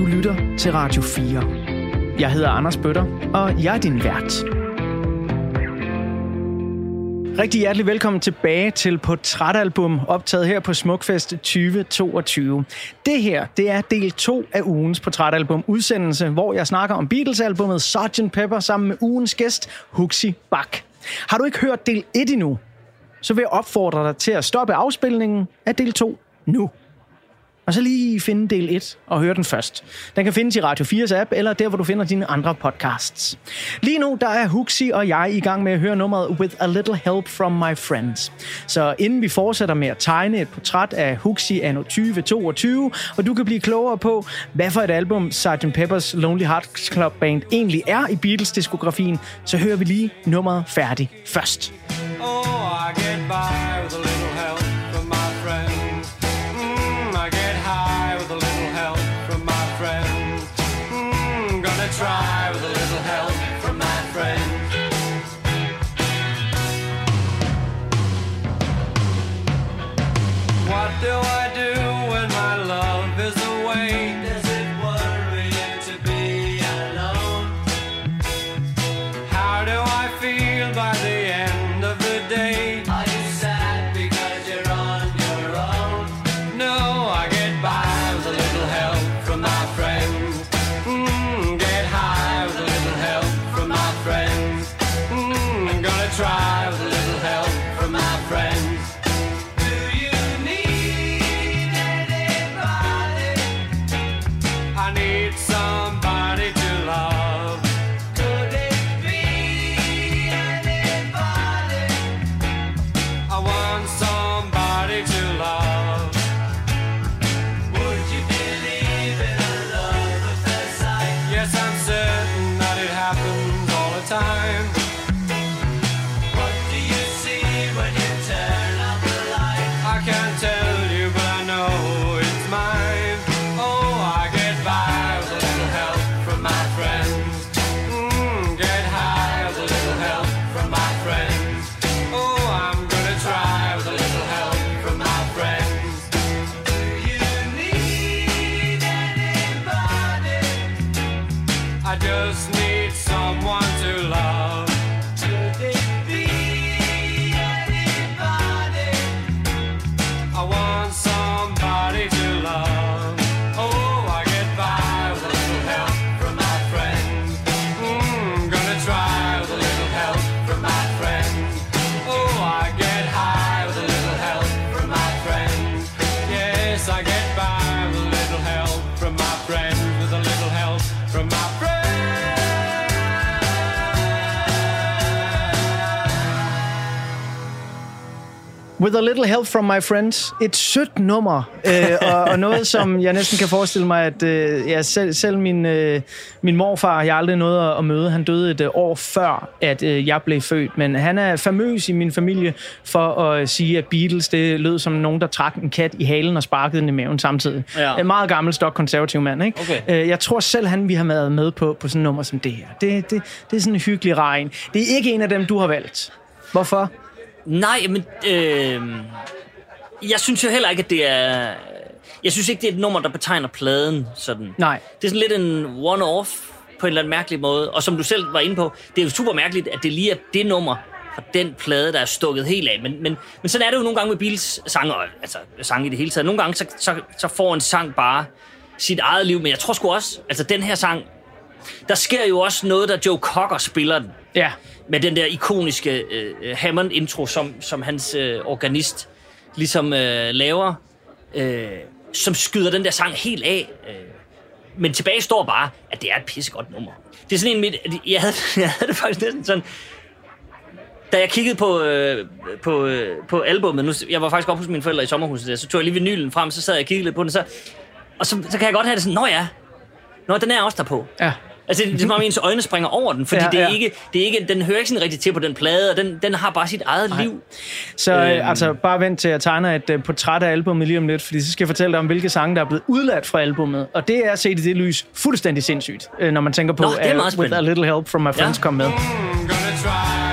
Du lytter til Radio 4. Jeg hedder Anders Bøtter, og jeg er din vært. Rigtig hjertelig velkommen tilbage til Portrætalbum, optaget her på Smukfest 2022. Det her, det er del 2 af ugens Portrætalbum udsendelse, hvor jeg snakker om Beatles-albummet Sgt. Pepper sammen med ugens gæst, Huxi Bak. Har du ikke hørt del 1 endnu, så vil jeg opfordre dig til at stoppe afspilningen af del 2 nu. Og så lige finde del 1 og høre den først. Den kan findes i Radio 4's app, eller der, hvor du finder dine andre podcasts. Lige nu, der er Huxi og jeg i gang med at høre nummeret With a Little Help From My Friends. Så inden vi fortsætter med at tegne et portræt af Huxi anno 2022, og du kan blive klogere på, hvad for et album Sgt. Pepper's Lonely Hearts Club Band egentlig er i Beatles-diskografien, så hører vi lige nummeret færdigt først. Oh, I get by with a little With a Little Help From My Friends. Et sødt nummer, øh, og, og noget, som jeg næsten kan forestille mig, at øh, ja, selv, selv min, øh, min morfar, jeg aldrig nåede at, møde, han døde et øh, år før, at øh, jeg blev født. Men han er famøs i min familie for at sige, at Beatles, det lød som nogen, der trak en kat i halen og sparkede den i maven samtidig. Ja. En meget gammel stok konservativ mand, ikke? Okay. Øh, jeg tror selv, han vi har været med på, på sådan et nummer som det her. Det, det, det er sådan en hyggelig regn. Det er ikke en af dem, du har valgt. Hvorfor? Nej, men øh, jeg synes jo heller ikke, at det er... Jeg synes ikke, det er et nummer, der betegner pladen sådan. Nej. Det er sådan lidt en one-off på en eller anden mærkelig måde. Og som du selv var inde på, det er jo super mærkeligt, at det lige er det nummer fra den plade, der er stukket helt af. Men, men, men sådan er det jo nogle gange med Beatles sanger, altså sange i det hele taget. Nogle gange, så, så, så får en sang bare sit eget liv. Men jeg tror sgu også, altså den her sang, der sker jo også noget, da Joe Cocker spiller den Ja. med den der ikoniske øh, Hammond-intro, som, som hans øh, organist ligesom øh, laver, øh, som skyder den der sang helt af. Øh. Men tilbage står bare, at det er et pissegodt nummer. Det er sådan en, mit, jeg havde, jeg havde det faktisk næsten sådan, da jeg kiggede på, øh, på, øh, på albummet, nu, jeg var faktisk oppe hos mine forældre i sommerhuset der, så tog jeg lige vinylen frem, så sad jeg og kiggede lidt på den, så, og så, så kan jeg godt have det sådan, nå ja, nå, den er også der på. Ja. Altså, det er som om ens øjne springer over den, fordi Ja, ja, det er ja. ikke, det er ikke, den hører ikke sådan rigtig til på den plade, og den, den har bare sit eget Nej. liv. Så øh, Øhm. altså, bare vent til at tegne et uh, portræt af albummet lige om lidt, fordi så skal jeg fortælle dig om, hvilke sange, der er blevet udladt fra albummet. Og det er set i det lys fuldstændig sindssygt, øh, når man tænker på, Nå, det er meget at With a. Little Help From My Friends Ja. kom med. Mm, gonna try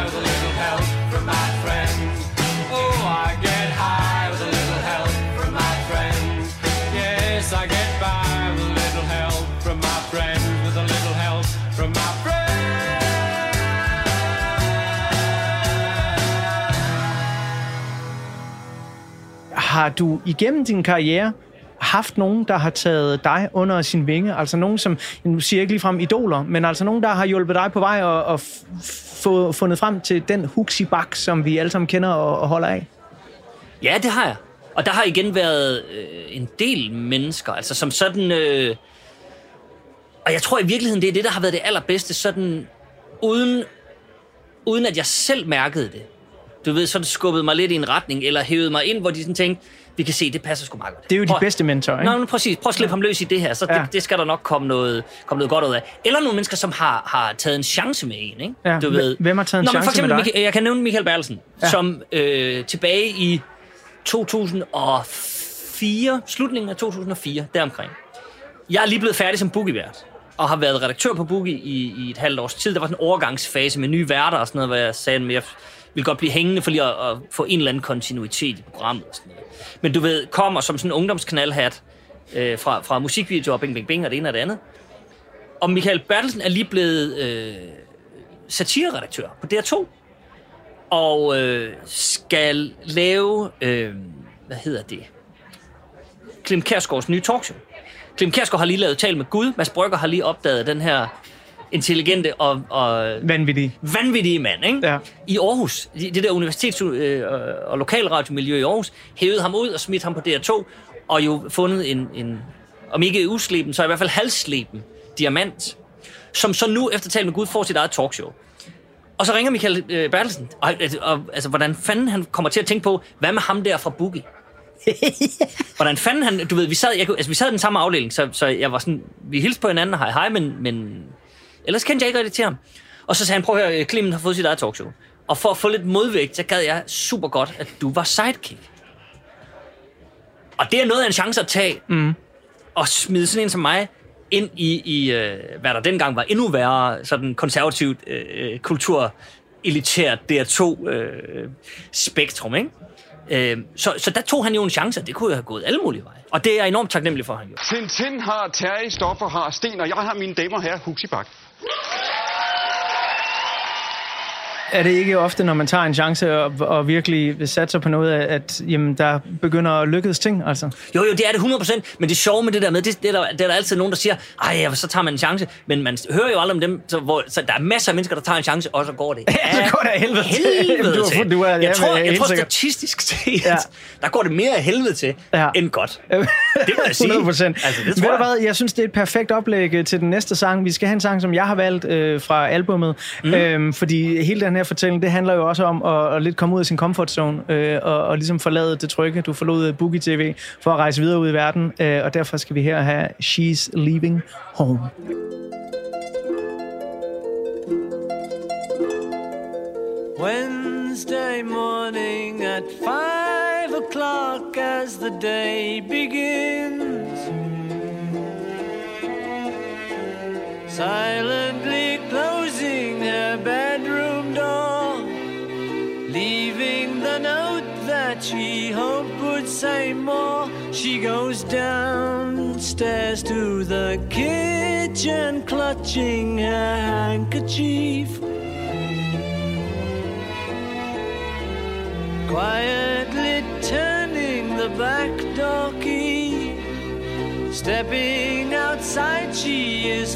har du igennem din karriere haft nogen, der har taget dig under sin vinge? Altså nogen, som, nu siger jeg ikke ligefrem idoler, men altså nogen, der har hjulpet dig på vej og, og f- få, fundet frem til den huxibak, som vi alle sammen kender og, og holder af? Ja, det har jeg. Og der har igen været øh, en del mennesker, altså som sådan... Øh, og jeg tror i virkeligheden, det er det, der har været det allerbedste, sådan uden, uden at jeg selv mærkede det. Du ved, sådan skubbede mig lidt i en retning, eller hævede mig ind, hvor de sådan tænkte, vi kan se, det passer sgu meget godt. Det er jo de Prøv- bedste mentorer, ikke? Nå, men præcis. Prøv at slippe ham løs i det her, så Ja. det, det skal der nok komme noget, komme noget godt ud af. Eller nogle mennesker, som har, har taget en chance med en, ikke? Ja, Du ved. hvem har taget en Nå, men for chance eksempel, med dig? Michael, jeg kan nævne Michael Bertelsen, Ja. ja. som øh, tilbage i 2004, slutningen af 2004, deromkring. Jeg er lige blevet færdig som boogievært, og har været redaktør på Boogie i, i et halvt års tid. Der var sådan en overgangsfase med nye værter og sådan noget, hvor jeg sagde, at jeg vil godt blive hængende for lige at, at få en eller anden kontinuitet i programmet. Og sådan noget. Men du ved, kommer som sådan en ungdomsknaldhat øh, fra, fra musikvideoer og bing, bing, bing og det ene og det andet. Og Michael Bertelsen er lige blevet øh, satireredaktør på DR2. Og øh, skal lave, øh, hvad hedder det? Klim Kærsgaards nye talkshow. Klim Kærsgaard har lige lavet Tal med Gud. Mads Brygger har lige opdaget den her intelligente og, og Vanvittige. vanvittige mand, ikke? Ja. I Aarhus, det der universitets- øh, og lokalradiomiljø i Aarhus, hævede ham ud og smidt ham på DR2, og jo fundet en, en om ikke usleben, så i hvert fald halsleben diamant, som så nu efter Tal med Gud får sit eget talkshow. Og så ringer Michael øh, Bertelsen, og, og, altså, hvordan fanden han kommer til at tænke på, hvad med ham der fra Boogie? Hvordan fanden han, du ved, vi sad, jeg, altså, vi sad i den samme afdeling, så, så jeg var sådan, vi hilste på hinanden, hej hej, men, men ellers kendte jeg ikke rigtig til ham. Og så sagde han, prøv at høre, Clement har fået sit eget talkshow. Og for at få lidt modvægt, så gad jeg super godt, at du var sidekick. Og det er noget af en chance at tage, mm. og smide sådan en som mig ind i, i øh, hvad der dengang var endnu værre, sådan konservativt øh, kultur elitært DR2 øh, spektrum, ikke? Øh, så, så der tog han jo en chance, det kunne jo have gået alle mulige veje. Og det er jeg enormt taknemmelig for, han gjorde. Tintin har Terje, Stoffer har Sten, og jeg har mine damer her, Huxibak. Woo! Er det ikke ofte, når man tager en chance og, og virkelig satser på noget, at jamen, der begynder at lykkes ting? Altså? Jo, jo, det er det 100%, men det sjove med det der med, det, det, er, der, det er der altid nogen, der siger, ej, ja, så tager man en chance, men man hører jo aldrig om dem, så, hvor, så der er masser af mennesker, der tager en chance, og så går det. Ja, så går det af helvede til. helvede Du er- til. du er- ja, jeg tror, men jeg helt tror statistisk set, Ja. der går det mere af helvede til, Ja. end godt. Det må jeg sige. 100 procent. Altså, det Ved tror du jeg. hvad, jeg synes, det er et perfekt oplæg øh, til den næste sang. Vi skal have en sang, som jeg har valgt øh, fra albummet. Mm. Øhm, fordi hele den her fortælling, det handler jo også om at, at lidt komme ud af sin comfort zone, øh, og, og ligesom forlade det trygge. Du forlod øh, Boogie TV for at rejse videre ud i verden, øh, og derfor skal vi her have She's Leaving Home. Wednesday morning at five o'clock as the day begins. Silently closing her bedroom she hoped would say more. She goes downstairs to the kitchen, clutching her handkerchief. quietly turning the back door key. Stepping outside, she is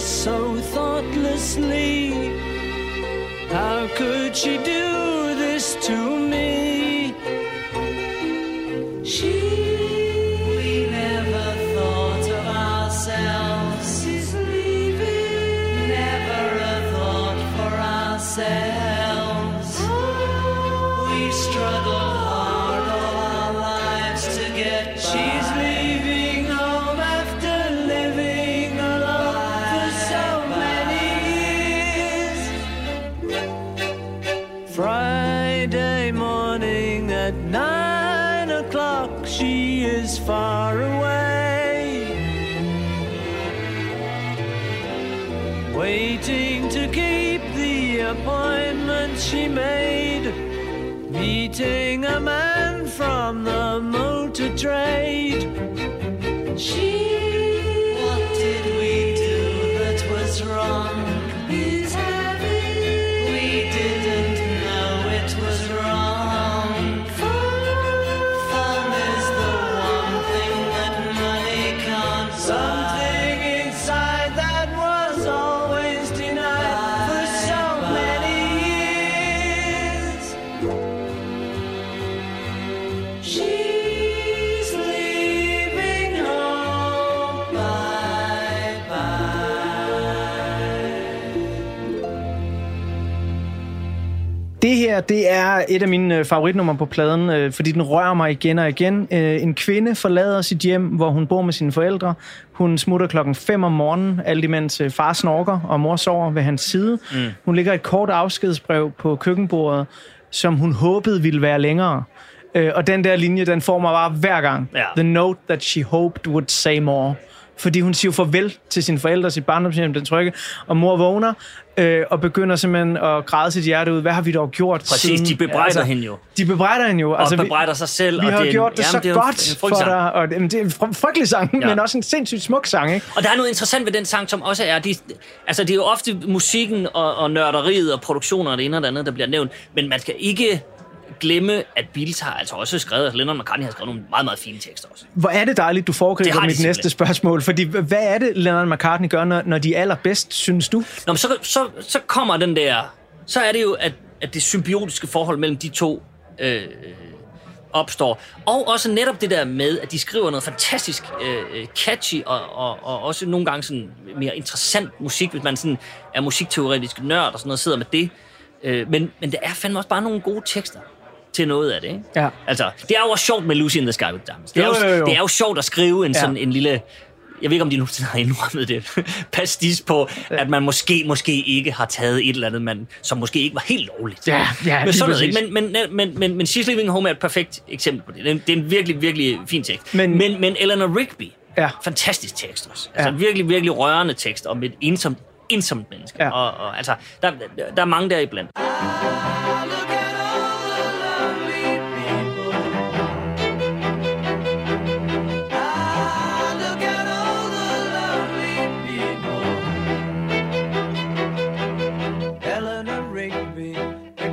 so thoughtlessly? How could she do take Det er et af mine øh, favoritnumre på pladen, øh, fordi den rører mig igen og igen. Øh, En kvinde forlader sit hjem, hvor hun bor med sine forældre. Hun smutter klokken 5 om morgenen, alt imens far snorker og mor sover ved hans side. Mm. Hun lægger et kort afskedsbrev på køkkenbordet, som hun håbede ville være længere. Og den der linje, den får mig bare hver gang. Ja. The note that she hoped would say more. Fordi hun siger farvel til sine forældre, sit barndomshjem, den trygge. Og mor vågner øh, og begynder simpelthen at græde sit hjerte ud. Hvad har vi dog gjort Præcis, siden? de bebrejder hende jo. De bebrejder hende jo. Og altså, bebrejder sig selv. Vi, og har det er en- gjort det jamen, så det er en- godt en for dig. Og, jamen, det er en fry- frygtelig sang. Ja. men også en sindssygt smuk sang, ikke? Og der er noget interessant ved den sang, som også er... De, altså, det er jo ofte musikken og, og nørderiet og produktioner og det ene og det andet, der bliver nævnt. Men man skal ikke glemme, at Beatles har altså også skrevet, at Lennon McCartney har skrevet nogle meget, meget fine tekster også. Hvor er det dejligt, du foregriber mit simpelthen. næste spørgsmål. Fordi hvad er det, Lennon McCartney gør, når, når de er allerbedst, synes du? Nå, men så, så, så kommer den der... Så er det jo, at, at det symbiotiske forhold mellem de to øh, opstår. Og også netop det der med, at de skriver noget fantastisk øh, catchy og, og, og også nogle gange sådan mere interessant musik, hvis man sådan er musikteoretisk nørd og sådan noget, sidder med det. Øh, men, men der er fandme også bare nogle gode tekster til noget af det, ikke? Ja. Altså, det er jo også sjovt med Lucy in the Sky with Diamonds. Det er Jo, jo, jo, jo. Det er jo sjovt at skrive en Ja. sådan en lille... Jeg ved ikke, om de nu har indrømmet det. Pastis på, at man måske, måske ikke har taget et eller andet, man, som måske ikke var helt lovligt. Ja, ja, men, sådan noget, ikke? men, men, men, men, men She's Leaving Home er et perfekt eksempel på det. Det er en, det er en virkelig, virkelig fin tekst. Men- Men, men, Eleanor Rigby, Ja. fantastisk tekst også. Altså Ja. en virkelig, virkelig rørende tekst om et ensomt, ensomt menneske. Ja. Og, og, altså, der, der er mange der iblandt. Look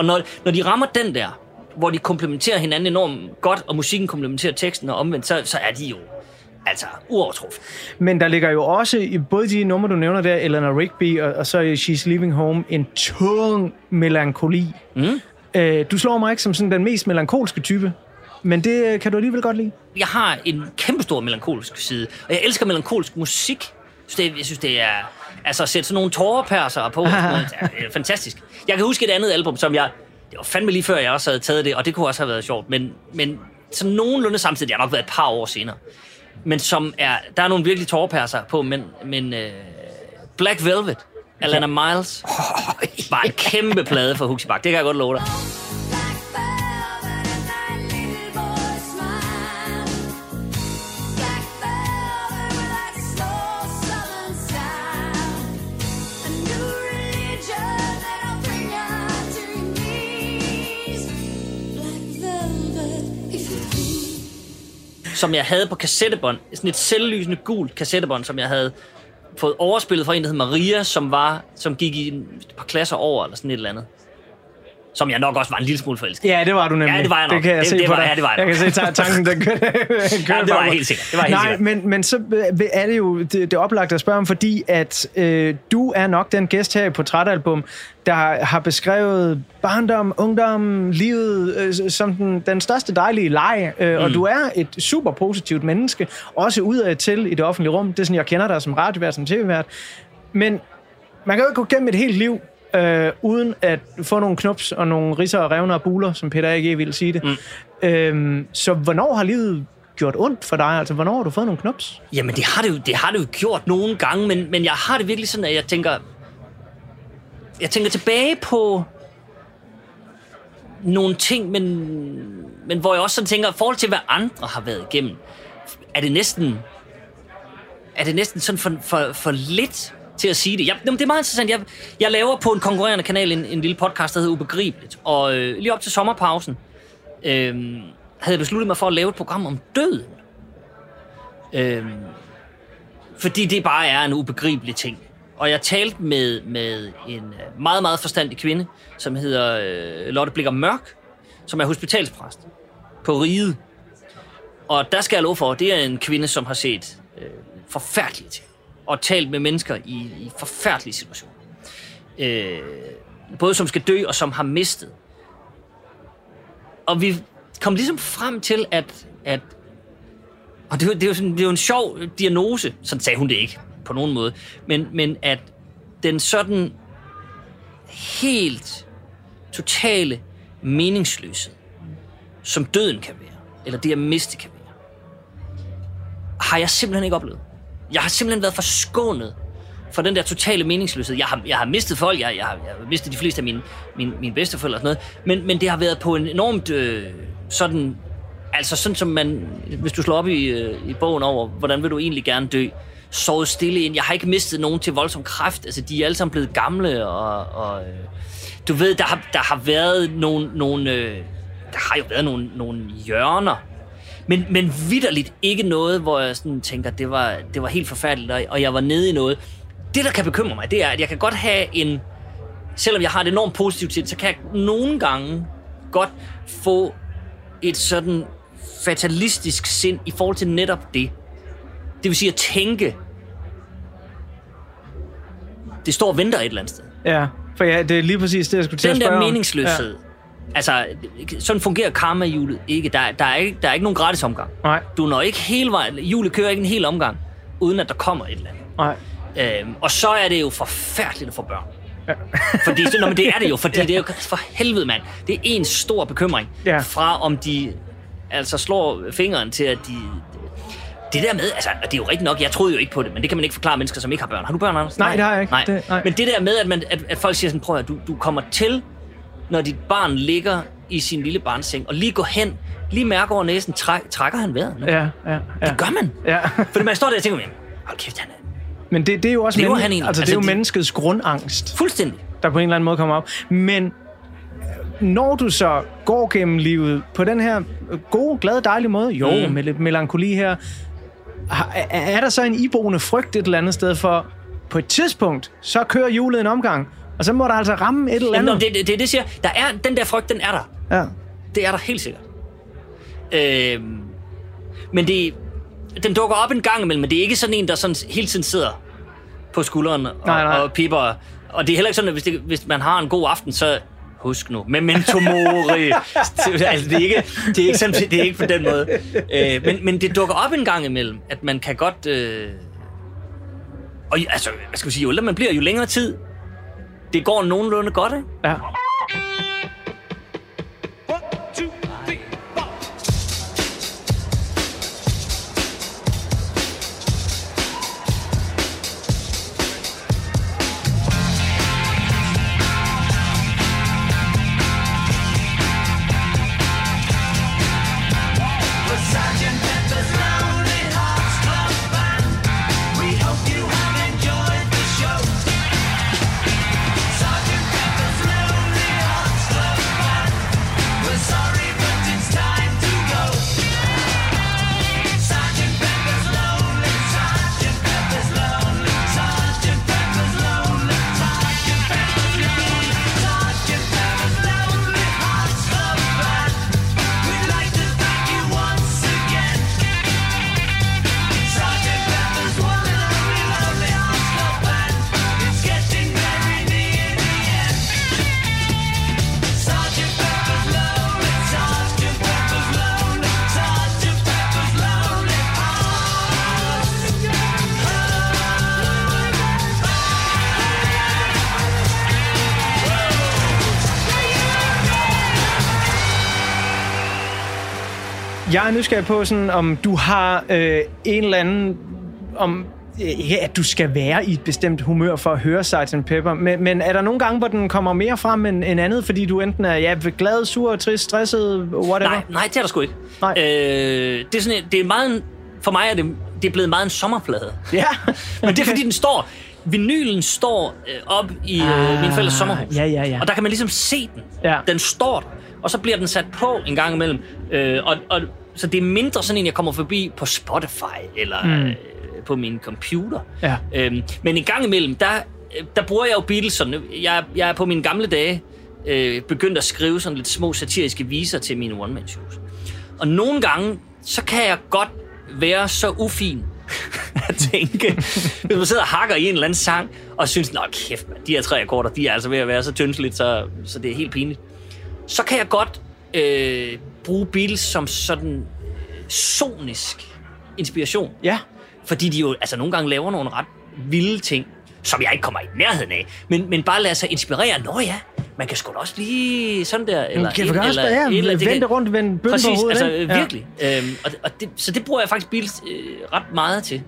Og når, når de rammer den der, hvor de komplementerer hinanden enormt godt, og musikken komplementerer teksten og omvendt, så, så er de jo altså uovertruffet. Men der ligger jo også, i både de numre, du nævner der, Eleanor Rigby, og, og så She's Leaving Home, en tung melankoli. Mm. Øh, du slår mig ikke som sådan den mest melankolske type, men det øh, kan du alligevel godt lide. Jeg har en kæmpestor melankolsk side, og jeg elsker melankolsk musik. Så det, jeg synes, det er... Altså, sætte sådan nogle tårerperser på, og sådan noget, fantastisk. Jeg kan huske et andet album, som jeg... Det var fandme lige før, jeg også havde taget det, og det kunne også have været sjovt, men, men sådan nogenlunde samtidig, det har nok været et par år senere, men som er... Der er nogle virkelig tårerperser på, men, men uh, Black Velvet, Alana Miles, var en kæmpe plade for Huxi Bak. Det kan jeg godt love dig. Som jeg havde på kassettebånd. Sådan et selvlysende gult kassettebånd, som jeg havde fået overspillet fra en, der hed Maria, som, var, som gik i et par klasser over, eller sådan et eller andet. Som jeg nok også var en lille smule forelsket. Ja, det var du nemlig. Ja, det var jeg nok. Det kan jeg Det- se det på var- dig. ja, det var jeg jeg nok. kan se ta- tanken, kører, kører Ja, det var jeg helt sikkert. Det var jeg helt Nej, sikkert. men, men så øh, er det jo det, det oplagt at spørge om, fordi at øh, du er nok den gæst her i Portrætalbum, der har beskrevet barndom, ungdom, livet øh, som den, den største dejlige leg, øh, mm. og du er et super positivt menneske, også udad til i det offentlige rum. Det er sådan, jeg kender dig som radiovært, som tv-vært. Men man kan jo ikke gå gennem et helt liv, øh, uden at få nogle knups og nogle risser og revner og buler, som Peter A.G. ville sige det. Mm. Øhm, så hvornår har livet gjort ondt for dig? Altså, hvornår har du fået nogle knups? Jamen, det har det jo, det har det jo gjort nogle gange, men, men jeg har det virkelig sådan, at jeg tænker... Jeg tænker tilbage på nogle ting, men, men hvor jeg også sådan tænker, i forhold til, hvad andre har været igennem, er det næsten, er det næsten sådan for, for, for lidt til at sige det. Jeg, jamen, det er meget interessant. Jeg, jeg laver på en konkurrerende kanal en, en lille podcast, der hedder Ubegribeligt. Og øh, lige op til sommerpausen øh, havde jeg besluttet mig for at lave et program om døden. Øh, fordi det bare er en ubegribelig ting. Og jeg talte med, med en øh, meget, meget forstandig kvinde, som hedder øh, Lotte Blikker Mørk, som er hospitalspræst på Riget. Og der skal jeg love for, det er en kvinde, som har set øh, forfærdelige ting. Og talt med mennesker i, i forfærdelige situationer. Øh, både som skal dø, og som har mistet. Og vi kom ligesom frem til, at, at og det, det, er jo sådan, det er jo en sjov diagnose, sådan sagde hun det ikke på nogen måde, men, men at den sådan helt totale meningsløshed, som døden kan være, eller det at miste kan være, har jeg simpelthen ikke oplevet. Jeg har simpelthen været forskånet for den der totale meningsløshed. Jeg har, jeg har mistet folk, jeg, jeg, har, jeg har mistet de fleste af mine, mine, mine bedsteforældre og sådan noget, men, men det har været på en enormt øh, sådan, altså sådan som man, hvis du slår op i, øh, i bogen over, hvordan vil du egentlig gerne dø, sovet stille ind. Jeg har ikke mistet nogen til voldsom kræft, altså de er alle sammen blevet gamle, og, og øh, du ved, der har, der har været nogle, nogle øh, der har jo været nogle, nogle hjørner, men, men vidderligt ikke noget, hvor jeg sådan tænker, det var, det var helt forfærdeligt, og- og jeg var nede i noget. Det, der kan bekymre mig, det er, at jeg kan godt have en... Selvom jeg har det enormt positivt til så kan jeg nogle gange godt få et sådan fatalistisk sind i forhold til netop det. Det vil sige at tænke, det står og venter et eller andet sted. Ja, for ja, det er lige præcis det, jeg skulle til at Den spørge der om. meningsløshed. Altså, sådan fungerer karma-hjulet ikke. Der, der, er ikke. der er ikke nogen gratis omgang. Nej, Du når ikke hele vejen. Hjulet kører ikke en hel omgang, uden at der kommer et eller andet. nej. Øhm, og så er det jo forfærdeligt at få børn. Fordi, så, nå, men det er det jo, fordi det er jo for helvede, mand. Det er en stor bekymring Ja. fra, om de altså slår fingeren til, at de... Det der med, altså, og det er jo rigtigt nok, jeg troede jo ikke på det, men det kan man ikke forklare mennesker, som ikke har børn. Har du børn, Anders? Nej, det har jeg ikke. Nej. Det- nej. Men det der med, at, man, at, at folk siger sådan, prøv at du, du kommer til, når dit barn ligger i sin lille barnseng, og lige går hen, lige mærker over næsen, træk, trækker han vejret nu? Ja, ja, ja. Det gør man. ja. Fordi man står der og tænker, "Jamen, hold kæft, han er Men det, det er jo også men, han egentlig? altså, det Altså, er jo de- menneskets grundangst, fuldstændig. der på en eller anden måde kommer op. Men øh, når du så går gennem livet på den her gode, glade, dejlige måde, jo, Mm. med lidt melankoli her, er, er der så en iboende frygt et eller andet sted for, på et tidspunkt, så kører hjulet en omgang, og så må der altså ramme et eller Jamen, andet. det, det, det, det siger, der er, den der frygt, den er der. Ja. Det er der helt sikkert. Øhm, men det, den dukker op en gang imellem, men det er ikke sådan en, der sådan hele tiden sidder på skulderen og, Nej, nej. og piper. Og det er heller ikke sådan, at hvis, det, hvis man har en god aften, så husk nu, memento mori. altså, det, er ikke, det, er ikke sådan, det er ikke på den måde. Øh, men, men det dukker op en gang imellem, at man kan godt... Øh, og altså, hvad skal vi sige, jo ældre man bliver, jo længere tid, det går nogenlunde godt, ikke? ja. Jeg er nysgerrig på, sådan, om du har øh, en eller anden... Om, øh, ja, at du skal være i et bestemt humør for at høre Sgt. Pepper. Men, men er der nogle gange, hvor den kommer mere frem end, end andet, fordi du enten er ja, glad, sur, trist, stresset, whatever? Nej, nej, det er der sgu ikke. Nej. Øh, det er sådan, det er meget, for mig er det, det er blevet meget en sommerplade. Ja. Men det er fordi, den står... Vinylen står øh, op i øh, Ah, min fælles sommerhus. ja, ja, ja. Og der kan man ligesom se den. Ja. Den står der. Og så bliver den sat på en gang imellem. Øh, og, og, så det er mindre sådan en, jeg kommer forbi på Spotify eller mm. øh, på min computer. Ja. Øhm, men en gang imellem, der, øh, der bruger jeg jo Beatles sådan. Jeg, jeg er på mine gamle dage øh, begyndt at skrive sådan lidt små satiriske viser til mine one-man-shows. Og nogle gange, så kan jeg godt være så ufin at tænke, hvis man sidder og hakker i en eller anden sang, og synes, nå kæft, man, de her tre akkorder, de er altså ved at være så tyndsligt, så, så det er helt pinligt. Så kan jeg godt øh, bruge Beatles som sådan sonisk inspiration. Ja. Fordi de jo altså, nogle gange laver nogle ret vilde ting, som jeg ikke kommer i nærheden af. Men, men bare lade sig inspirere. Nå ja, man kan sgu da også lige sådan der. Eller, kan et- også, eller ja, eller- det vente kan- rundt, vende bønnen på hovedet, altså øh, Ja. virkelig. Øhm, og, og det, så det bruger jeg faktisk Beatles øh, ret meget til.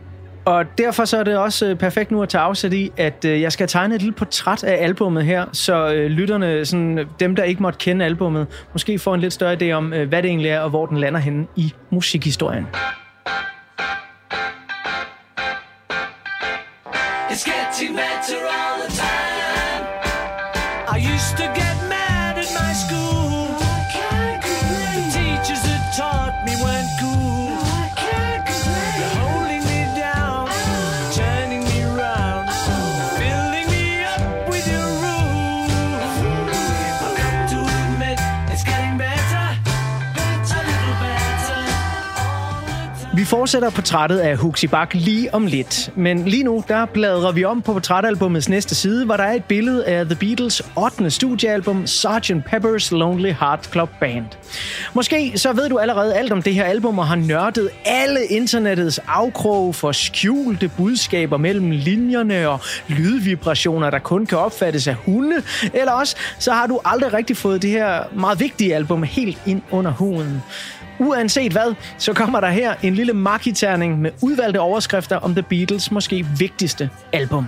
Og derfor så er det også øh, perfekt nu at tage afsæt i, at øh, jeg skal tegne et lille portræt af albummet her, så øh, lytterne, sådan, dem der ikke måtte kende albummet, måske får en lidt større idé om, hvad det egentlig er, og hvor den lander henne i musikhistorien. Fortsætter portrættet af Huxi Bak lige om lidt, men lige nu der bladrer vi om på portrætalbumets næste side, hvor der er et billede af The Beatles 8. studiealbum Sgt. Pepper's Lonely Heart Club Band. Måske så ved du allerede alt om det her album og har nørdet alle internettets afkroge for skjulte budskaber mellem linjerne og lydvibrationer, der kun kan opfattes af hunde, eller også så har du aldrig rigtig fået det her meget vigtige album helt ind under huden. Uanset hvad, så kommer der her en lille markiterning med udvalgte overskrifter om The Beatles måske vigtigste album.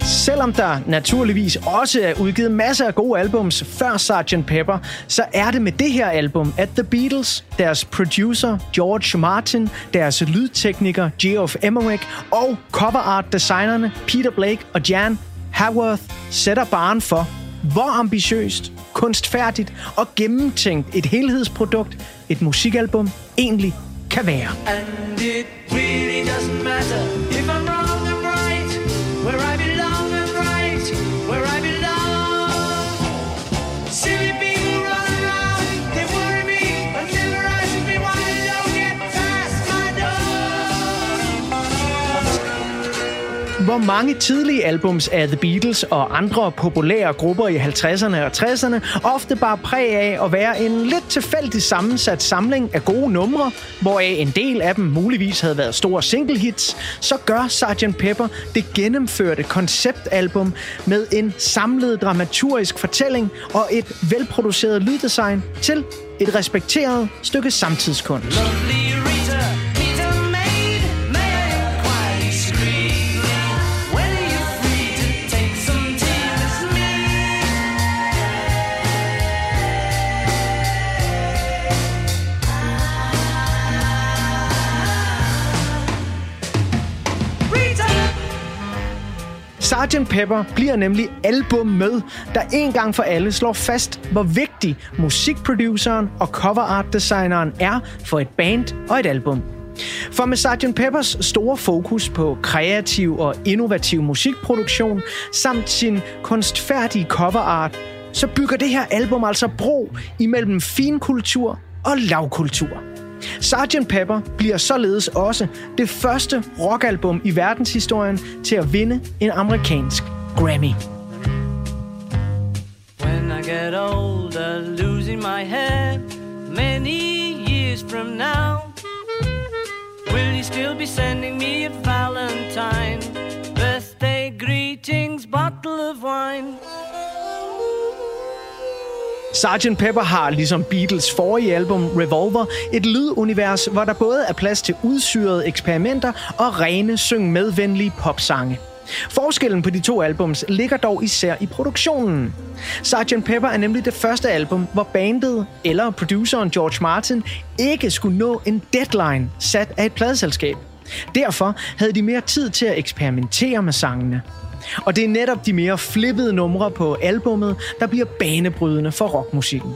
Selvom der naturligvis også er udgivet masser af gode albums før Sgt. Pepper, så er det med det her album, at The Beatles, deres producer George Martin, deres lydtekniker Geoff Emerick og cover art designerne Peter Blake og Jan Haworth sætter barn for, hvor ambitiøst, kunstfærdigt og gennemtænkt et helhedsprodukt, et musikalbum, egentlig kan være. And it really doesn't matter Hvor mange tidlige albums af The Beatles og andre populære grupper i 50'erne og 60'erne ofte bare præg af at være en lidt tilfældig sammensat samling af gode numre, hvoraf en del af dem muligvis havde været store single hits, så gør Sgt. Pepper det gennemførte konceptalbum med en samlet dramaturgisk fortælling og et velproduceret lyddesign til et respekteret stykke samtidskunst. Lovely Sgt. Pepper bliver nemlig album med, der en gang for alle slår fast, hvor vigtig musikproduceren og cover art designeren er for et band og et album. For med Sgt. Peppers store fokus på kreativ og innovativ musikproduktion samt sin kunstfærdige cover art, så bygger det her album altså bro imellem finkultur og lavkultur. Sgt. Pepper bliver således også det første rockalbum i verdenshistorien til at vinde en amerikansk Grammy. When I get older, losing my head many years from now, will you still be sending me a Valentine birthday greetings, bottle of wine. Sgt. Pepper har, ligesom Beatles forrige album Revolver, et lydunivers, hvor der både er plads til udsyrede eksperimenter og rene syng medvenlige popsange. Forskellen på de to albums ligger dog især i produktionen. Sgt. Pepper er nemlig det første album, hvor bandet eller produceren George Martin ikke skulle nå en deadline sat af et pladeselskab. Derfor havde de mere tid til at eksperimentere med sangene. Og det er netop de mere flippede numre på albummet, der bliver banebrydende for rockmusikken.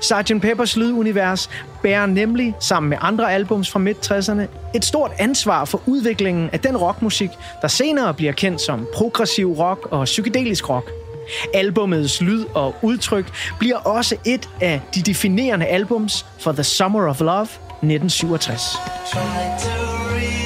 Sgt. Peppers lydunivers bærer nemlig, sammen med andre albums fra midt-60'erne, et stort ansvar for udviklingen af den rockmusik, der senere bliver kendt som progressiv rock og psykedelisk rock. Albummets lyd og udtryk bliver også et af de definerende albums for The Summer of Love 1967.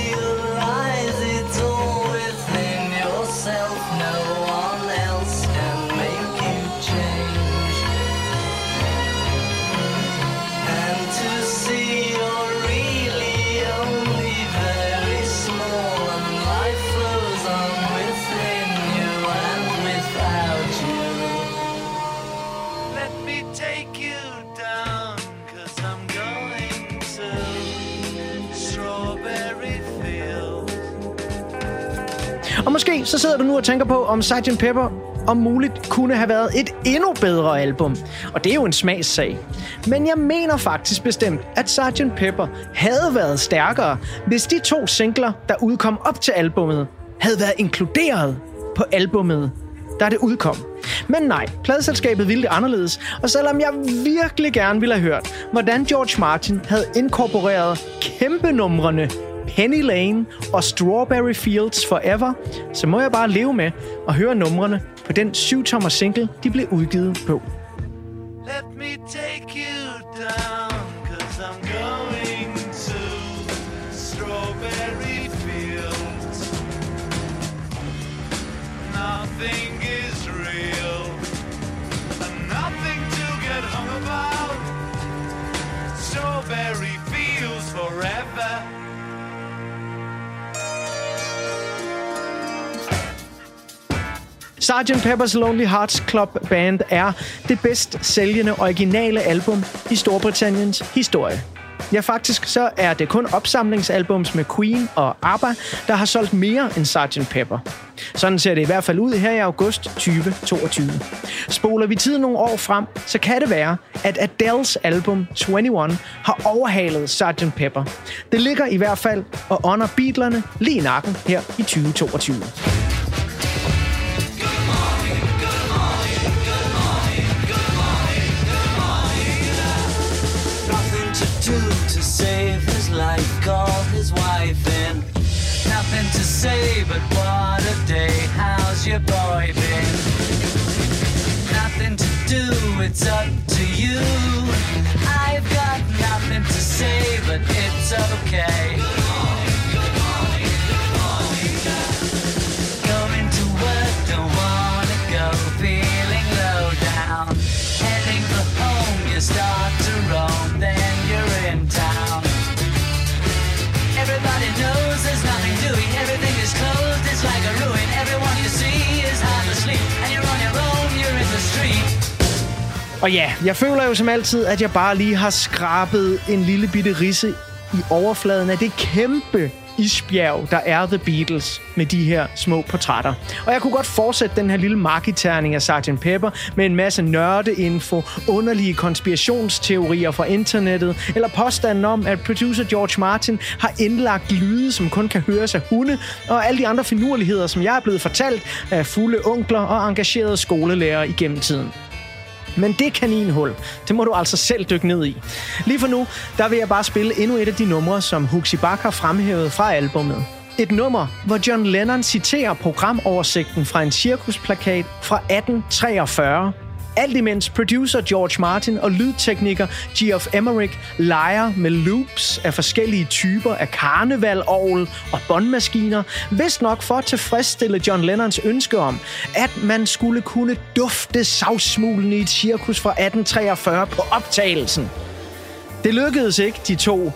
Og måske så sidder du nu og tænker på, om Sgt. Pepper om muligt kunne have været et endnu bedre album. Og det er jo en smagssag. Men jeg mener faktisk bestemt, at Sgt. Pepper havde været stærkere, hvis de to singler, der udkom op til albummet, havde været inkluderet på albummet, da det udkom. Men nej, pladeselskabet ville det anderledes, og selvom jeg virkelig gerne ville have hørt, hvordan George Martin havde inkorporeret kæmpe numrene Penny Lane og Strawberry Fields Forever, så må jeg bare leve med at høre numrene på den 7-tommer single, de blev udgivet på. Let me take Sgt. Pepper's Lonely Hearts Club Band er det bedst sælgende originale album i Storbritanniens historie. Ja, faktisk så er det kun opsamlingsalbums med Queen og ABBA, der har solgt mere end Sgt. Pepper. Sådan ser det i hvert fald ud her i august 2022. Spoler vi tiden nogle år frem, så kan det være, at Adele's album 21 har overhalet Sgt. Pepper. Det ligger i hvert fald og under Beatlerne lige i nakken her i 2022. Save. Called his wife in. Nothing to say, but what a day. How's your boy been? Nothing to do, it's up to you. Og ja, jeg føler jo som altid, at jeg bare lige har skrabet en lille bitte risse i overfladen af det kæmpe isbjerg, der er The Beatles med de her små portrætter. Og jeg kunne godt fortsætte den her lille markiterning af Sgt. Pepper med en masse nørdeinfo, underlige konspirationsteorier fra internettet, eller påstanden om, at producer George Martin har indlagt lyde, som kun kan høres af hunde, og alle de andre finurligheder, som jeg er blevet fortalt af fulde onkler og engagerede skolelærere igennem tiden. Men det kaninhul, det må du altså selv dykke ned i. Lige for nu, der vil jeg bare spille endnu et af de numre, som Huxi Bak har fremhævet fra albummet. Et nummer, hvor John Lennon citerer programoversigten fra en cirkusplakat fra 1843. Alt imens producer George Martin og lydtekniker Geoff Emerick leger med loops af forskellige typer af karnevalorgel og båndmaskiner, vist nok for at tilfredsstille John Lennons ønske om, at man skulle kunne dufte savsmulen i et cirkus fra 1843 på optagelsen. Det lykkedes ikke de to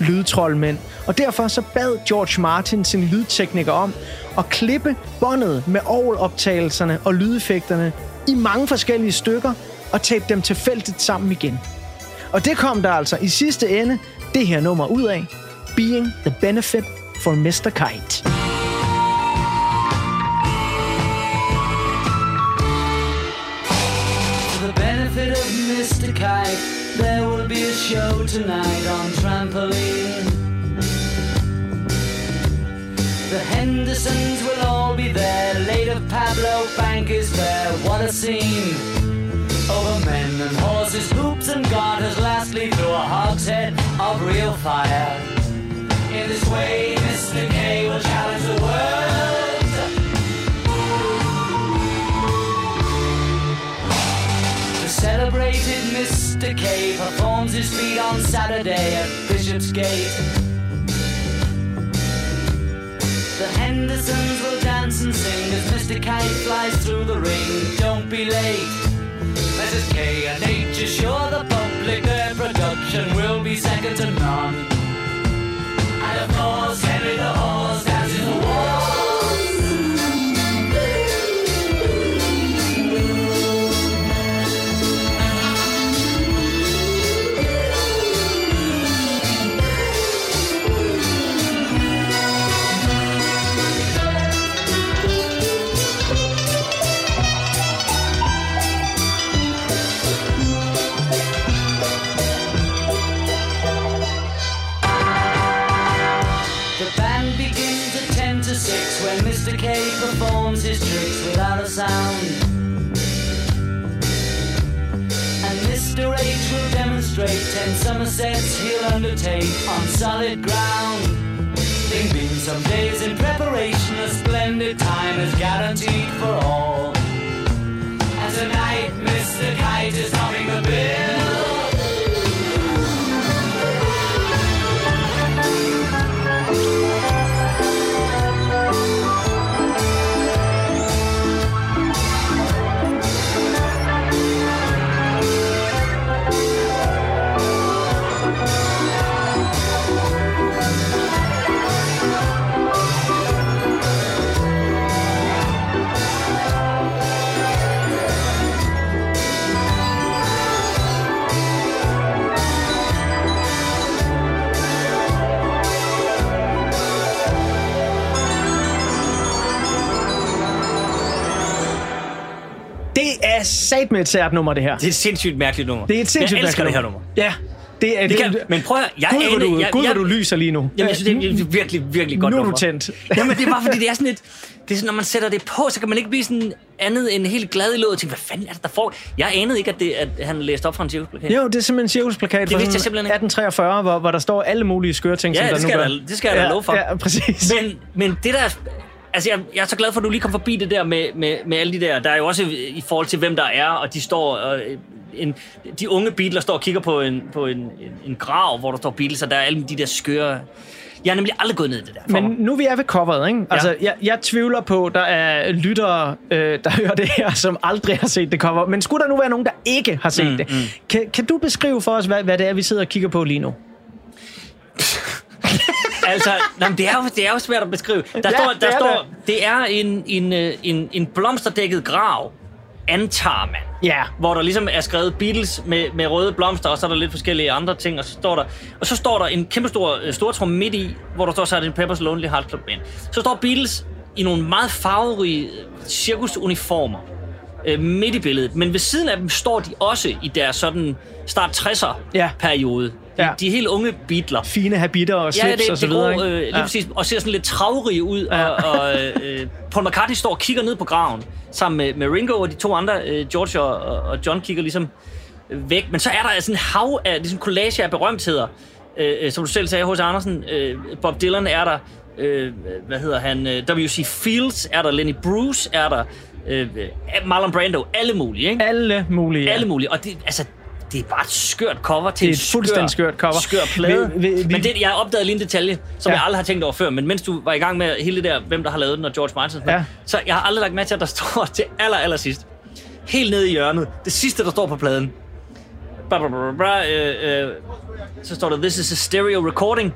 lydtrollmænd. Og derfor så bad George Martin sin lydtekniker om at klippe båndet med ovloptagelserne og lydeffekterne i mange forskellige stykker og tape dem tilfældigt sammen igen. Og det kom der altså i sidste ende det her nummer ud af, Being the Benefit for Mr. Kite. For the benefit of Mr. Kite, there will be a show tonight on trampoline. The Hendersons will all be there. Later, Pablo Bank is there. What a scene! Over men and horses, hoops and garters. Lastly, through a hogshead of real fire. In this way, Mr. K will challenge the world. The celebrated Mr. K performs his feat on Saturday at Bishopsgate. Hendersons will dance and sing as Mr. Kite flies through the ring. Don't be late. Mrs. K and H assure the public their production will be second to none. And of course, Henry the Horse performs his tricks without a sound. And Mr. H will demonstrate 10 Somersets he'll undertake on solid ground. Bing bing, some days in preparation, a splendid time is guaranteed for all. And tonight, Mr. Kite is topping the bill. Sat med et sært nummer, det her. Det er et sindssygt mærkeligt nummer. Det er et sindssygt Jeg elsker det mærkeligt her nummer. Ja, det er Det kan, men prøv at, jeg Gud, hvor du, jeg, Gud, jeg, du lyser lige nu. Jamen, jeg synes, det er et virkelig, virkelig godt Nu er du nummer. tændt. Jamen, det er bare fordi, det er sådan lidt... Det er sådan, når man sætter det på, så kan man ikke blive sådan andet end helt glad i låget og tænke, hvad fanden er det, der får... Jeg anede ikke, at, det, at han læste op fra en cirkusplakat. Jo, det er simpelthen en cirkusplakat Det fra vidste jeg sådan simpelthen ikke. 1843, hvor, hvor der står alle mulige skøre ting, Ja, som der det nu gør. da- det skal jeg da ja, love for. Ja, præcis. Men, men det der... Altså, jeg, jeg er så glad for, at du lige kom forbi det der med, med, med alle de der... Der er jo også i forhold til, hvem der er, og de står... Og, en, de unge Beatles står og kigger på en, på en, en, en grav, hvor der står Beatles, og der er alle de der skøre... Jeg har nemlig aldrig gået ned i det der. Men mig. nu vi er ved coveret, ikke? Altså, jeg, jeg tvivler på, der er lyttere, øh, der hører det her, som aldrig har set det cover. Men skulle der nu være nogen, der ikke har set mm, det? Kan, kan du beskrive for os, hvad, hvad det er, vi sidder og kigger på lige nu? Altså, nej, det, er jo, det er jo svært at beskrive. Der Ja, står, det der er står, det er en, en, øh, en, en blomsterdækket grav, antager man. Ja. Hvor der ligesom er skrevet Beatles med, med røde blomster, og så er der lidt forskellige andre ting, og så står der, og så står der en kæmpe stor øh, stortrum midt i, hvor der står Sgt. Pepper's Lonely Hearts Club Band. Så står Beatles i nogle meget farverige øh, cirkusuniformer øh, midt i billedet, men ved siden af dem står de også i deres sådan start 60'er Ja. periode. De, Ja. de er helt unge Beatler. Fine habiter og slips Ja, det, og så det videre, ikke? øh, lige ja. præcis, og ser sådan lidt travrige ud, Ja. og, og øh, Paul McCartney står og kigger ned på graven, sammen med, med Ringo og de to andre, øh, George og, og- John kigger ligesom øh, væk, men så er der sådan en hav af, ligesom collage af berømtheder, øh, øh, som du selv sagde, H.C. Andersen, øh, Bob Dylan er der, øh, hvad hedder han, øh, W.C. Fields er der, Lenny Bruce er der, øh, Marlon Brando, alle mulige, ikke? Alle mulige, ja. Alle mulige, og det, altså, det er bare et skørt cover til Det er et fuldstændig skørt cover. Skør plade. Vi- vi- vi- men det, jeg opdagede lige en detalje, som Ja. jeg aldrig har tænkt over før, men mens du var i gang med hele det der, hvem der har lavet den, og George Martin, Ja. så jeg har aldrig lagt med til, at der står til aller, aller sidst, helt nede i hjørnet, det sidste, der står på pladen, bla bla bla bla, øh, øh, så står der, this is a stereo recording.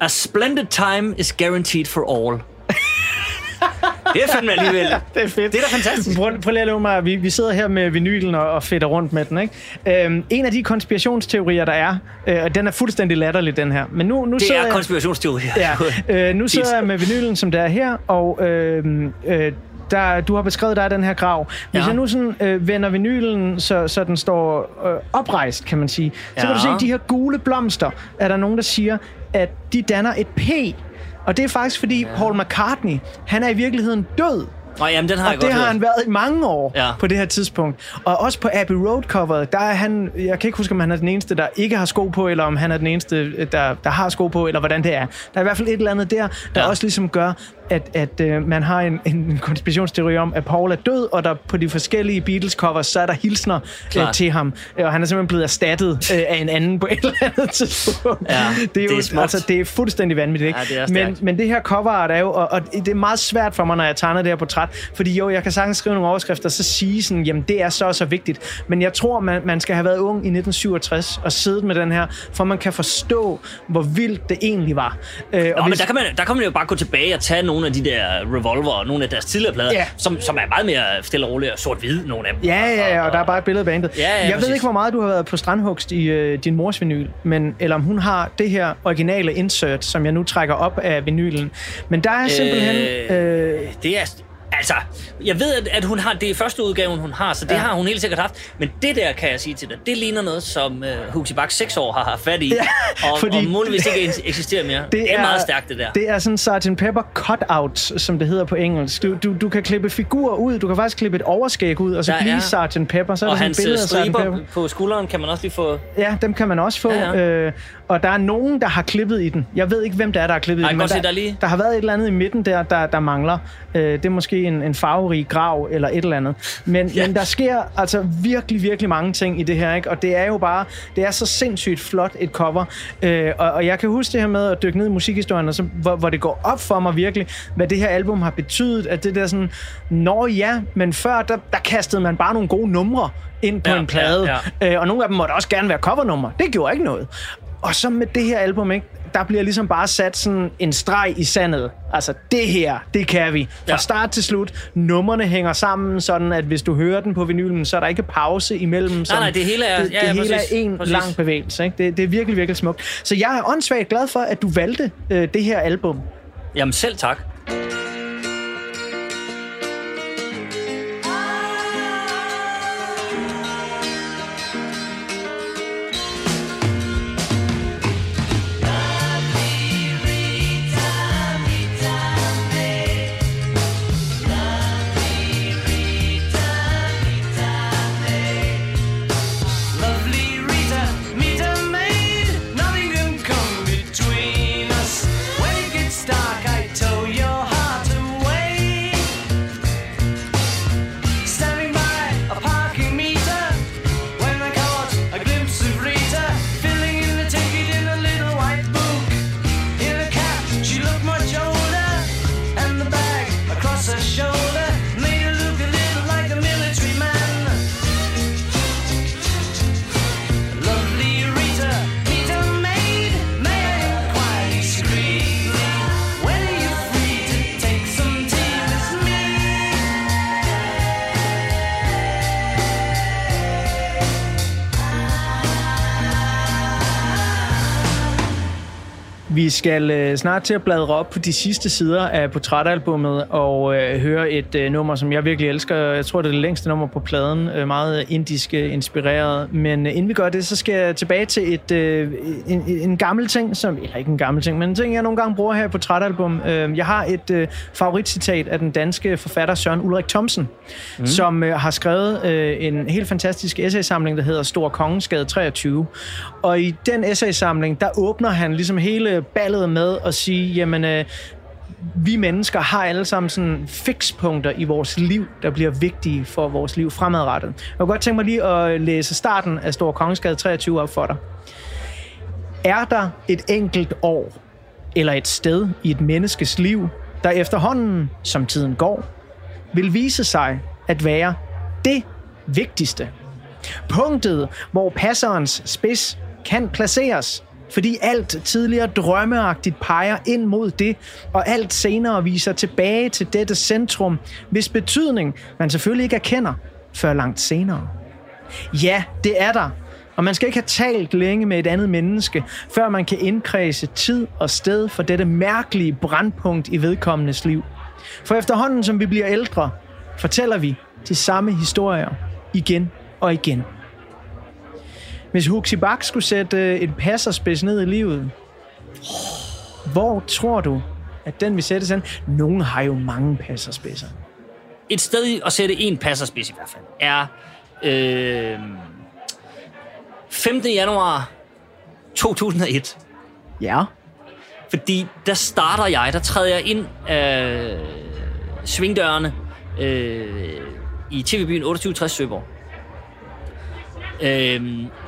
A splendid time is guaranteed for all. Det er fandme alligevel. Det er fedt. Det er da fantastisk. Prøv, prøv lige at love mig, vi, vi sidder her med vinylen og, og fedter rundt med den, ikke? Øhm, en af de konspirationsteorier, der er, øh, og den er fuldstændig latterlig, den her. Men nu, nu Det er jeg, konspirationsteorier. Ja, øh, nu sidder jeg med vinylen, som der er her, og øh, øh, der, du har beskrevet, der er den her grav. Hvis Ja. jeg nu sådan øh, vender vinylen, så, så den står øh, oprejst, kan man sige, så kan Ja. du se, de her gule blomster, er der nogen, der siger, at de danner et P. Og det er faktisk, fordi. Paul McCartney, han er i virkeligheden død. Nå, jamen, den har jeg Og det godt har hørt. han været i mange år Ja. på det her tidspunkt. Og også på Abbey Road coveret, der er han, jeg kan ikke huske, om han er den eneste, der ikke har sko på, eller om han er den eneste, der, der har sko på, eller hvordan det er. Der er i hvert fald et eller andet der, der Ja. også ligesom gør, at, at øh, man har en, en konspirationsteori om, at Paul er død, og der på de forskellige Beatles-covers, så er der hilsner øh, til ham. Og han er simpelthen blevet erstattet øh, af en anden på et eller andet tidspunkt. Ja, det er, det jo, er smukt. altså, det er fuldstændig vanvittigt. Ikke? Ja, det er men, men det her cover er jo, og, og det er meget svært for mig, når jeg tegner det her portræt, fordi jo, jeg kan sagtens skrive nogle overskrifter, og så sige sådan, jamen det er så og så vigtigt. Men jeg tror, man, man skal have været ung i 1967 og siddet med den her, for man kan forstå, hvor vildt det egentlig var. Øh, Nå, men der kan, man, der kan man jo bare gå tilbage og tage nogle af de der Revolver og nogle af deres tidligere plader, Ja. som, som er meget mere stille og roligt og sort-hvid, nogle af dem. Ja, ja, ja, og der er bare et billede af bandet. Ja, ja, jeg ved præcis. ikke, hvor meget du har været på strandhugst i øh, din mors vinyl, men, eller om hun har det her originale insert, som jeg nu trækker op af vinylen. Men der er simpelthen... Øh, Øh, det er... Altså, jeg ved, at, hun har, det er første udgaven, hun har, så det Ja. har hun helt sikkert haft. Men det der, kan jeg sige til dig, det ligner noget, som uh, Huxi Bak 6 år har haft fat i, Ja, og, fordi- og muligvis ikke eks- eksisterer mere. Det, det er, meget stærkt, det der. Det er sådan Sgt. Pepper cutout, som det hedder på engelsk. Du, du, du kan klippe figurer ud, du kan faktisk klippe et overskæg ud, og så Der blive er- Sgt. Pepper. Så er og der hans øh, af Sgt. Pepper. striber på skulderen kan man også lige få... Ja, dem kan man også få. Ja, ja. Øh, og der er nogen, der har klippet i den. Jeg ved ikke, hvem det er, der har klippet Ej, i den. men der er lige- der har været et eller andet i midten der, der, der mangler. Øh, det er måske en, en farverig grav eller et eller andet. Men, ja. Ja. men der sker altså virkelig, virkelig mange ting i det her. Ikke? Og det er jo bare, det er så sindssygt flot et cover. Øh, og, og jeg kan huske det her med at dykke ned i musikhistorien, og så, hvor, hvor det går op for mig virkelig, hvad det her album har betydet. At det der sådan, nå ja, men før, der, der kastede man bare nogle gode numre ind på Ja, en plade. ja, Øh, og nogle af dem måtte også gerne være covernummer. Det gjorde ikke noget. Og så med det her album, ikke, der bliver ligesom bare sat sådan en streg i sandet. Altså, det her, det kan vi. Fra Ja. start til slut. Nummerne hænger sammen, sådan at hvis du hører den på vinylen, så er der ikke pause imellem. Som, nej, det hele er- det, ja, det ja, hele præcis, er en præcis. lang bevægelse. Ikke? Det, det er virkelig, virkelig smukt. Så jeg er åndssvagt glad for, at du valgte øh, det her album. Jamen selv tak. Vi skal øh, snart til at bladre op på de sidste sider af portrætalbummet og øh, høre et øh, nummer, som jeg virkelig elsker. Jeg tror, det er det længste nummer på pladen. Øh, meget indisk øh, inspireret. Men øh, inden vi gør det, så skal jeg tilbage til et, øh, en, en gammel ting, som, eller ikke en gammel ting, men en ting, jeg nogle gange bruger her på portrætalbum. Øh, jeg har et øh, favoritcitat af den danske forfatter Søren Ulrik Thomsen, mm. som øh, har skrevet øh, en helt fantastisk essaysamling, der hedder Stor Kongensgade 23. Og i den essaysamling, der åbner han ligesom hele ballet med at sige, jamen, øh, vi mennesker har alle sammen sådan fikspunkter i vores liv, der bliver vigtige for vores liv fremadrettet. Jeg kunne godt tænke mig lige at læse starten af Stor Kongensgade 23 op for dig. Er der et enkelt år eller et sted i et menneskes liv, der efterhånden, som tiden går, vil vise sig at være det vigtigste? Punktet, hvor passerens spids kan placeres, fordi alt tidligere drømmeagtigt peger ind mod det, og alt senere viser tilbage til dette centrum, hvis betydning man selvfølgelig ikke erkender før langt senere. Ja, det er der. Og man skal ikke have talt længe med et andet menneske, før man kan indkredse tid og sted for dette mærkelige brandpunkt i vedkommendes liv. For efterhånden som vi bliver ældre, fortæller vi de samme historier igen og igen. Hvis Huxi Bak skulle sætte øh, et passerspids ned i livet, hvor tror du, at den vil sætte sig? Nogle har jo mange passerspidser. Et sted at sætte en passerspids i hvert fald er øh, 5. januar 2001. Ja. Fordi der starter jeg, der træder jeg ind af svingdørene øh, i TV-byen 2860 Søborg. Og,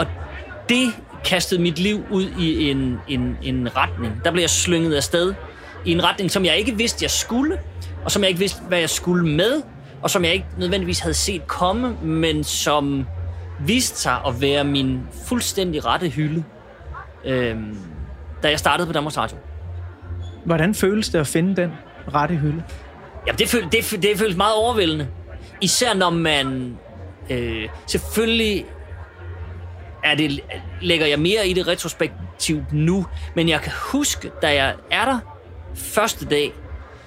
og det kastede mit liv ud i en, en, en retning. Der blev jeg slynget afsted i en retning, som jeg ikke vidste, jeg skulle, og som jeg ikke vidste, hvad jeg skulle med, og som jeg ikke nødvendigvis havde set komme, men som viste sig at være min fuldstændig rette hylde, øhm, da jeg startede på Danmarks Radio. Hvordan føles det at finde den rette hylde? Jamen, det, føl, det, det føles meget overvældende. Især når man... Øh, selvfølgelig er det, lægger jeg mere i det retrospektivt nu, men jeg kan huske, da jeg er der første dag,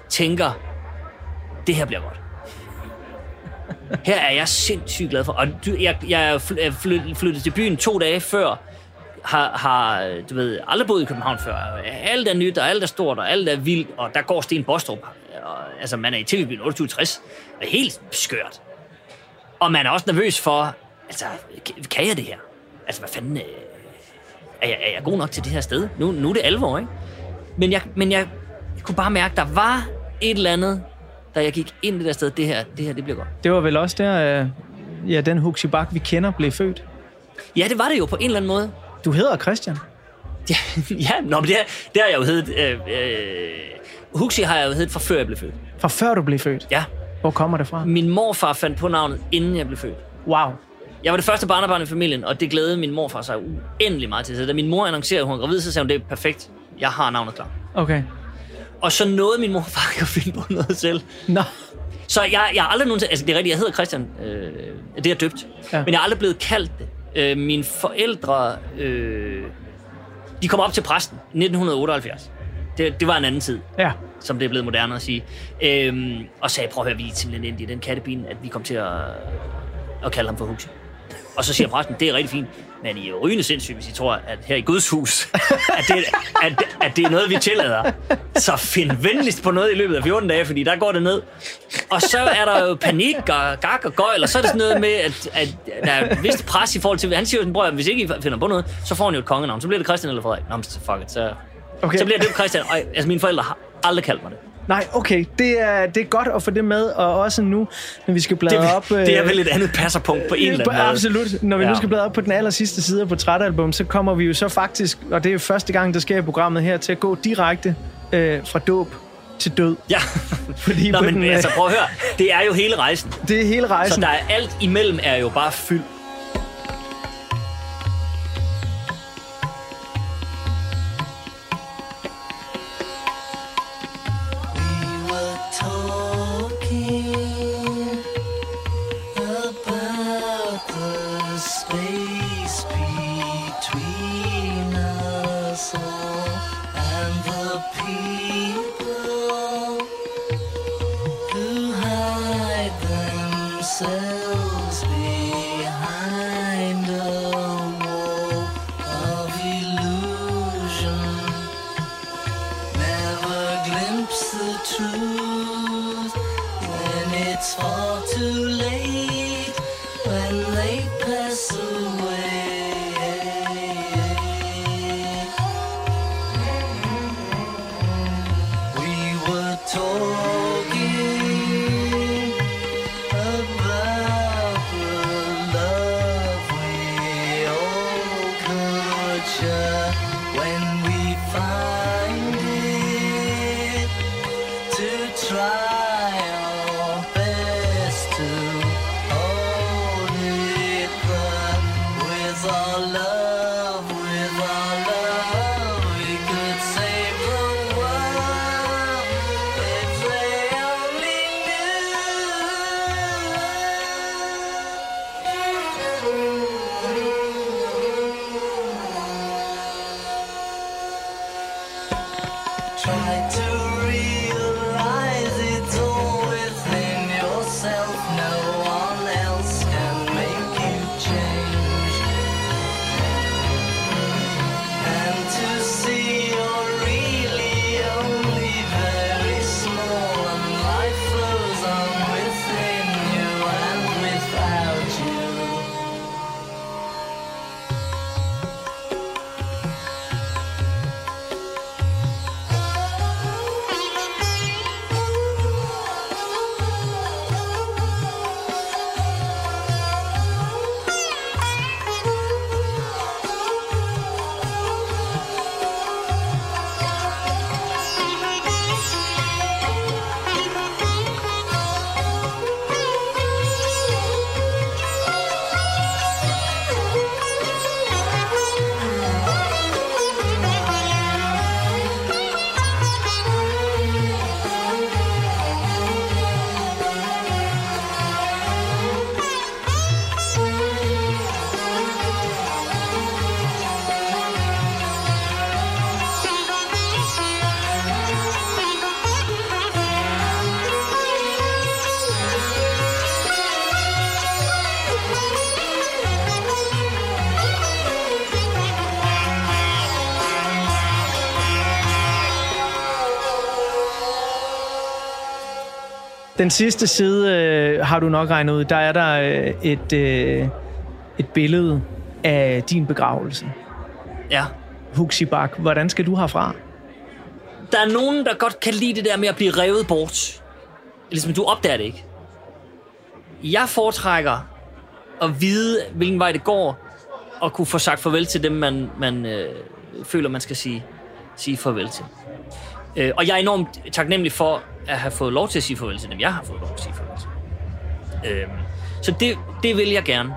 tænker, det her bliver godt. Her er jeg sindssygt glad for. Og jeg, jeg fly- fly- flyttet til byen to dage før, har, har du ved, aldrig boet i København før. Alt er nyt, og alt er stort, og alt er vildt, og der går Sten Bostrup. Og, altså, man er i tv-byen 2860. Det er helt skørt. Og man er også nervøs for, altså, kan jeg det her? Altså, hvad fanden... øh, Er jeg, er jeg god nok til det her sted? Nu, nu er det alvor, ikke? Men jeg, men jeg, jeg kunne bare mærke, der var et eller andet, da jeg gik ind det der sted. Det her, det her, det bliver godt. Det var vel også der, øh, ja, den Huxi Bak, vi kender, blev født. Ja, det var det jo på en eller anden måde. Du hedder Christian. Ja, ja nå, men det, har- det har jeg jo heddet... Øh, øh, Huxi har jeg jo heddet fra før jeg blev født. Fra før du blev født. Ja. Hvor kommer det fra? Min morfar fandt på navnet, inden jeg blev født. Wow. Jeg var det første barnebarn i familien, og det glædede min morfar sig uendelig meget til. Så da min mor annoncerede, at hun var gravid, så sagde hun, det er perfekt. Jeg har navnet klar. Okay. Og så nåede min morfar ikke at finde på noget selv. Nå. Så jeg, jeg har aldrig nogensinde... Altså, det er rigtigt, jeg hedder Christian. Øh, det er døbt. Ja. Men jeg har aldrig blevet kaldt det. Øh, mine forældre... Øh, de kom op til præsten i 1978. Det, det var en anden tid, Ja. som det er blevet moderne at sige. Øhm, og sagde, prøv at høre, vi er simpelthen endt i den kattebine, at vi kom til at, at kalde ham for Huxi. Og så siger præsten, det er rigtig fint, men I er rygende sindssygt, hvis I tror, at her i Guds hus, at det, at, at det er noget, vi tillader. Så find venligst på noget i løbet af 14 dage, fordi der går det ned. Og så er der jo panik og gak og gøjl, og så er det sådan noget med, at, at der er vist pres i forhold til... Han siger jo sådan, bror, hvis ikke I finder på noget, så får han jo et kongenavn. Så bliver det Christian eller Frederik. Nå, fuck it, så, Okay. så bliver det Christian. Og, altså, mine forældre har aldrig kaldt mig det. Nej, okay. Det er, det er godt at få det med, og også nu, når vi skal bladre Det, op... øh, det er vel et andet passerpunkt på en eller anden måde. Absolut. Når vi ja. nu skal bladre op på den aller sidste side af portrætalbum, så kommer vi jo så faktisk, og det er første gang, der sker i programmet her, til at gå direkte øh, fra dåb til død. Ja. Fordi Nå, men den, øh, altså, prøv at høre. Det er jo hele rejsen. Det er hele Så rejsen. der er alt imellem er jo bare fyld. Den sidste side øh, har du nok regnet ud. Der er der øh, et, øh, et billede af din begravelse. Ja. Huxi Bak, hvordan skal du herfra? Der er nogen, der godt kan lide det der med at blive revet bort. Ligesom du opdager det ikke. Jeg foretrækker at vide, hvilken vej det går, og kunne få sagt farvel til dem, man, man øh, føler, man skal sige, sige farvel til. Øh, og jeg er enormt taknemmelig for at have fået lov til at sige farvel til dem, jeg har fået lov til at sige farvel til. Øh, så det, det vil jeg gerne.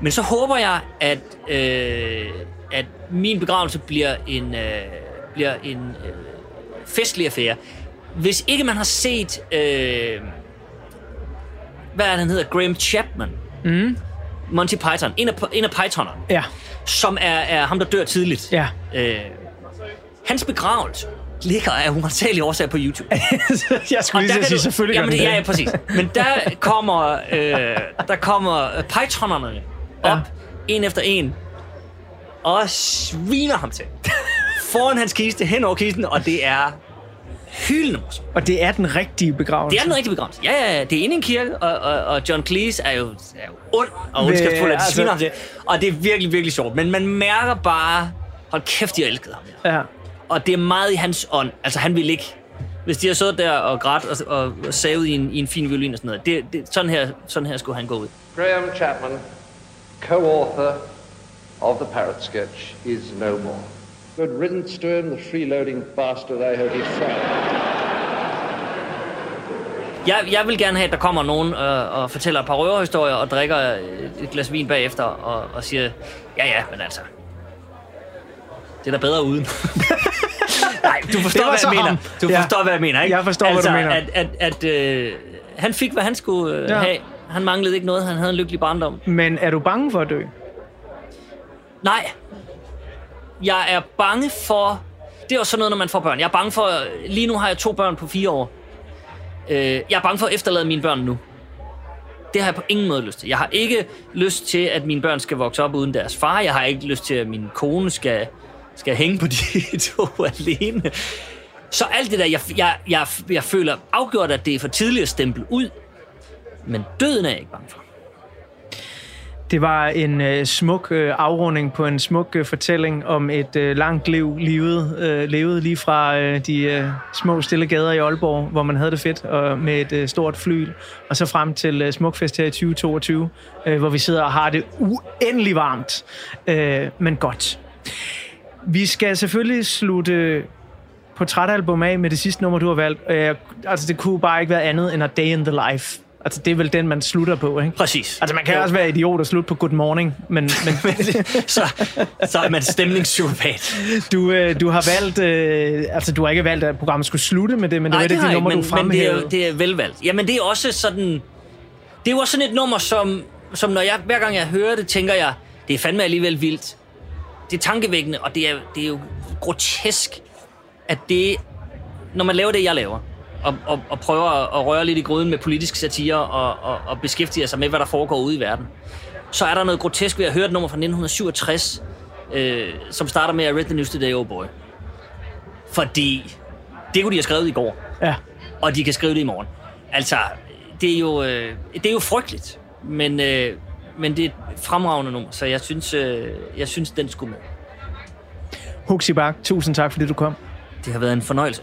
Men så håber jeg, at, øh, at min begravelse bliver en, øh, bliver en øh, festlig affære. Hvis ikke man har set, øh, hvad er det, han hedder, Graham Chapman, mm. Monty Python, en af, en af Pythonerne, Ja, som er, er ham, der dør tidligt. ja. Øh, hans begravelse ligger af humanitagelige årsager på YouTube. jeg skulle lige sige, selvfølgelig gør jamen, det, det. ja, ja, præcis. Men der kommer, øh, der kommer Pythonerne op, Ja. en efter en, og sviner ham til. Foran hans kiste, hen over kisten, og det er hyldende morsomt. Og det er den rigtige begravelse. Det er den rigtige begravelse. Ja, ja, ja. Det er inde i en kirke, og, og, og John Cleese er jo, er jo ond og ondskabsfuld, at de altså- sviner ham til. Og det er virkelig, virkelig sjovt. Men man mærker bare, hold kæft, de elsket ham. Ja. Ja. Og det er meget i hans ånd. Altså, han vil ikke... Hvis de har siddet der og grædt og, og, og savet i en, i en fin violin og sådan noget, det, det, sådan, her, sådan her skulle han gå ud. Graham Chapman, co-author of the Parrot sketch, is no more. Good riddance to him, the freeloading bastard. I hope he's found. Jeg, jeg vil gerne have, at der kommer nogen øh, og fortæller et par røverhistorier og drikker et glas vin bagefter og, og siger, ja ja, men altså, det er da bedre uden. Nej, du forstår, hvad jeg mener. Du Ja. forstår, hvad jeg mener, ikke? Jeg forstår, hvad altså, du mener. At, at, at øh, han fik, hvad han skulle øh, ja. have. Han manglede ikke noget. Han havde en lykkelig barndom. Men er du bange for at dø? Nej. Jeg er bange for... Det er også sådan noget, når man får børn. Jeg er bange for... Lige nu har jeg to børn på fire år. Øh, jeg er bange for at efterlade mine børn nu. Det har jeg på ingen måde lyst til. Jeg har ikke lyst til, at mine børn skal vokse op uden deres far. Jeg har ikke lyst til, at min kone skal, skal hænge på de to alene. Så alt det der, jeg, jeg, jeg, jeg føler afgjort, at det er for tidligt at stemple ud. Men døden er jeg ikke bange for. Det var en øh, smuk øh, afrunding på en smuk øh, fortælling om et øh, langt liv, livet, øh, levet lige fra øh, de øh, små stille gader i Aalborg, hvor man havde det fedt, og med et øh, stort fly, og så frem til øh, Smukfest her i 2022, øh, hvor vi sidder og har det uendelig varmt, øh, men godt. Vi skal selvfølgelig slutte portrætalbum af med det sidste nummer, du har valgt. Øh, altså, det kunne bare ikke være andet end A Day in the Life. Altså, det er vel den, man slutter på, ikke? Præcis. Altså, man kan Jo. også være idiot og slutte på good morning, men, men så, så er man stemningspsykopat. du, øh, du har valgt, øh, altså du har ikke valgt, at programmet skulle slutte med det, men det var et af har de numre, ikke, du men, men det, er fremhævede. det er velvalgt. Jamen, det er også sådan... Det er jo også sådan et nummer, som, som når jeg, hver gang jeg hører det, tænker jeg, det er fandme alligevel vildt. Det er tankevækkende, og det er, det er jo grotesk, at det, når man laver det, jeg laver, og, og, og prøver at røre lidt i gryden med politisk satire og, og, og beskæftiger sig med, hvad der foregår ude i verden, så er der noget grotesk ved at høre et nummer fra 1967, øh, som starter med, I read the news today, oh boy. Fordi det kunne de have skrevet i går Ja. og de kan skrive det i morgen. Altså, det er jo, øh, det er jo frygteligt, men, øh, men det er et fremragende nummer, så jeg synes, øh, jeg synes den skulle med. Huxi Bak, tusind tak, fordi du kom. Det har været en fornøjelse.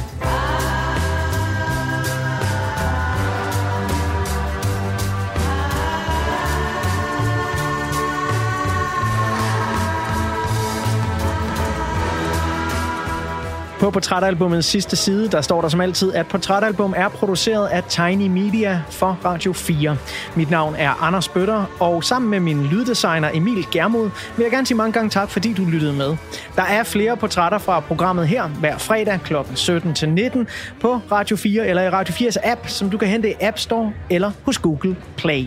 På portrætalbumets sidste side, der står der som altid, at portrætalbum er produceret af Tiny Media for Radio 4. Mit navn er Anders Bøtter, og sammen med min lyddesigner Emil Germod vil jeg gerne sige mange gange tak, fordi du lyttede med. Der er flere portrætter fra programmet her hver fredag kl. 17-19 på Radio 4 eller i Radio 4's app, som du kan hente i App Store eller hos Google Play.